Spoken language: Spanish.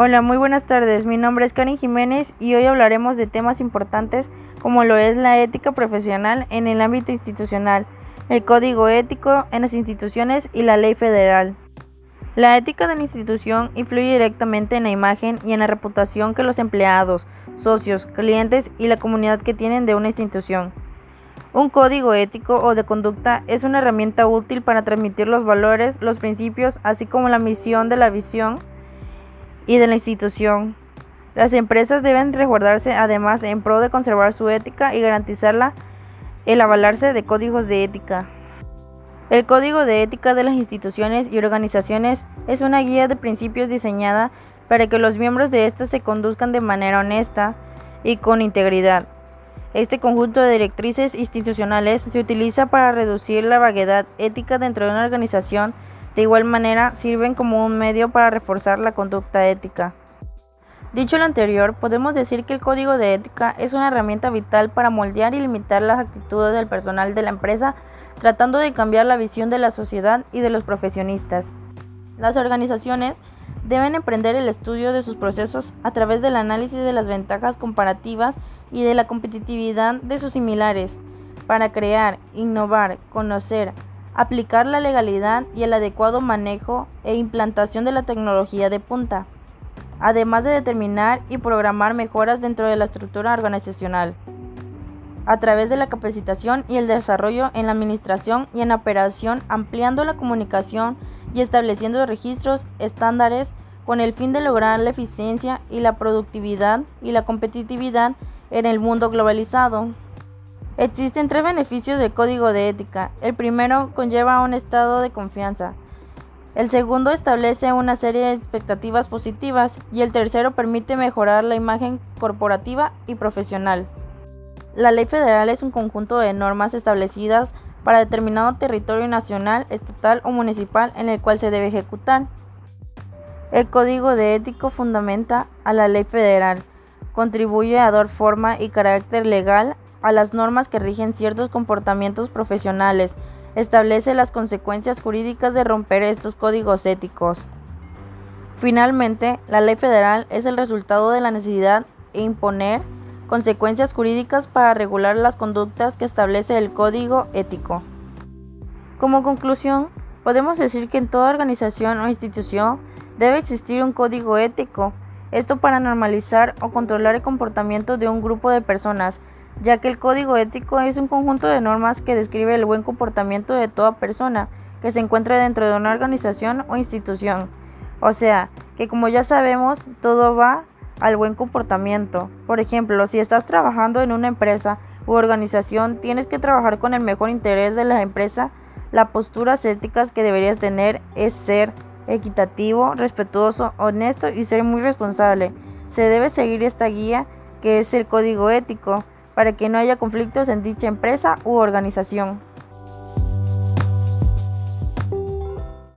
Hola, muy buenas tardes. Mi nombre es Karin Jiménez y hoy hablaremos de temas importantes como lo es la ética profesional en el ámbito institucional, el código ético en las instituciones y la ley federal. La ética de la institución influye directamente en la imagen y en la reputación que los empleados, socios, clientes y la comunidad que tienen de una institución. Un código ético o de conducta es una herramienta útil para transmitir los valores, los principios, así como la misión de la visión y de la institución. Las empresas deben resguardarse además en pro de conservar su ética y garantizarla el avalarse de códigos de ética. El Código de Ética de las instituciones y organizaciones es una guía de principios diseñada para que los miembros de éstas se conduzcan de manera honesta y con integridad. Este conjunto de directrices institucionales se utiliza para reducir la vaguedad ética dentro de una organización de igual manera, sirven como un medio para reforzar la conducta ética. Dicho lo anterior, podemos decir que el código de ética es una herramienta vital para moldear y limitar las actitudes del personal de la empresa, tratando de cambiar la visión de la sociedad y de los profesionistas. Las organizaciones deben emprender el estudio de sus procesos a través del análisis de las ventajas comparativas y de la competitividad de sus similares, para crear, innovar, conocer, aplicar la legalidad y el adecuado manejo e implantación de la tecnología de punta, además de determinar y programar mejoras dentro de la estructura organizacional, a través de la capacitación y el desarrollo en la administración y en operación, ampliando la comunicación y estableciendo registros estándares con el fin de lograr la eficiencia y la productividad y la competitividad en el mundo globalizado. Existen tres beneficios del código de ética. El primero conlleva un estado de confianza. El segundo establece una serie de expectativas positivas y el tercero permite mejorar la imagen corporativa y profesional. La ley federal es un conjunto de normas establecidas para determinado territorio nacional, estatal o municipal en el cual se debe ejecutar. El código de ético fundamenta a la ley federal, contribuye a dar forma y carácter legal a las normas que rigen ciertos comportamientos profesionales, establece las consecuencias jurídicas de romper estos códigos éticos. Finalmente, la ley federal es el resultado de la necesidad de imponer consecuencias jurídicas para regular las conductas que establece el código ético. Como conclusión, podemos decir que en toda organización o institución debe existir un código ético, esto para normalizar o controlar el comportamiento de un grupo de personas, ya que el código ético es un conjunto de normas que describe el buen comportamiento de toda persona que se encuentre dentro de una organización o institución. O sea, que como ya sabemos, todo va al buen comportamiento. Por ejemplo, si estás trabajando en una empresa u organización, tienes que trabajar con el mejor interés de la empresa. Las posturas éticas que deberías tener es ser equitativo, respetuoso, honesto y ser muy responsable. Se debe seguir esta guía que es el código ético para que no haya conflictos en dicha empresa u organización.